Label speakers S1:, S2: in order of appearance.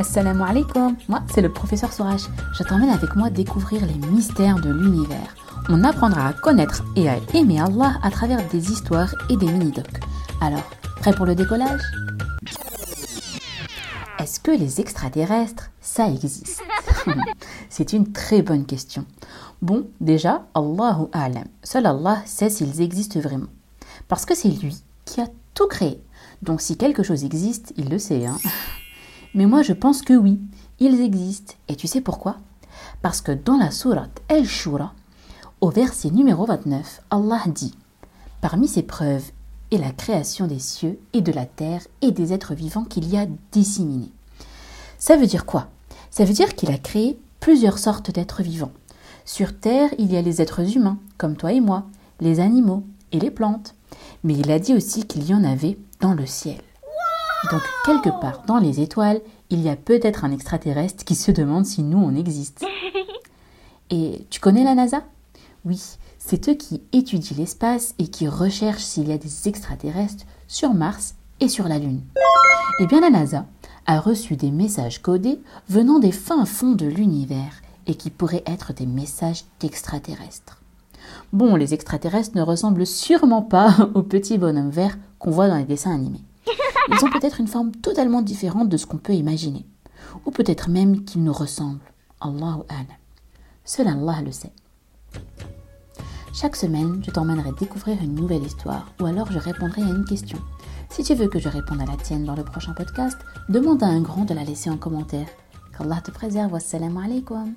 S1: Assalamu alaikum, moi c'est le professeur Sourage. Je t'emmène avec moi découvrir les mystères de l'univers. On apprendra à connaître et à aimer Allah à travers des histoires et des mini-docs. Alors, prêt pour le décollage? Est-ce que les extraterrestres, ça existe? C'est une très bonne question. Bon, déjà, Allahu A'lam. Seul Allah sait s'ils existent vraiment. Parce que c'est lui qui a tout créé. Donc si quelque chose existe, il le sait. Hein Mais moi je pense que oui, ils existent. Et tu sais pourquoi? Parce que dans la sourate El-Shura, au verset numéro 29, Allah dit Parmi ces preuves est la création des cieux et de la terre et des êtres vivants qu'il y a disséminés. Ça veut dire quoi? Ça veut dire qu'il a créé plusieurs sortes d'êtres vivants. Sur terre, il y a les êtres humains, comme toi et moi, les animaux et les plantes. Mais il a dit aussi qu'il y en avait dans le ciel. Donc quelque part dans les étoiles, il y a peut-être un extraterrestre qui se demande si nous on existe. Et tu connais la NASA? Oui, c'est eux qui étudient l'espace et qui recherchent s'il y a des extraterrestres sur Mars et sur la Lune. Eh bien la NASA a reçu des messages codés venant des fins fonds de l'univers et qui pourraient être des messages d'extraterrestres. Bon, les extraterrestres ne ressemblent sûrement pas aux petits bonhommes verts qu'on voit dans les dessins animés. Ils ont peut-être une forme totalement différente de ce qu'on peut imaginer. Ou peut-être même qu'ils nous ressemblent. Allahu A'lam. Seul Allah le sait. Chaque semaine, je t'emmènerai découvrir une nouvelle histoire ou alors je répondrai à une question. Si tu veux que je réponde à la tienne dans le prochain podcast, demande à un grand de la laisser en commentaire. Qu'Allah te préserve. Wassalamu alaikum.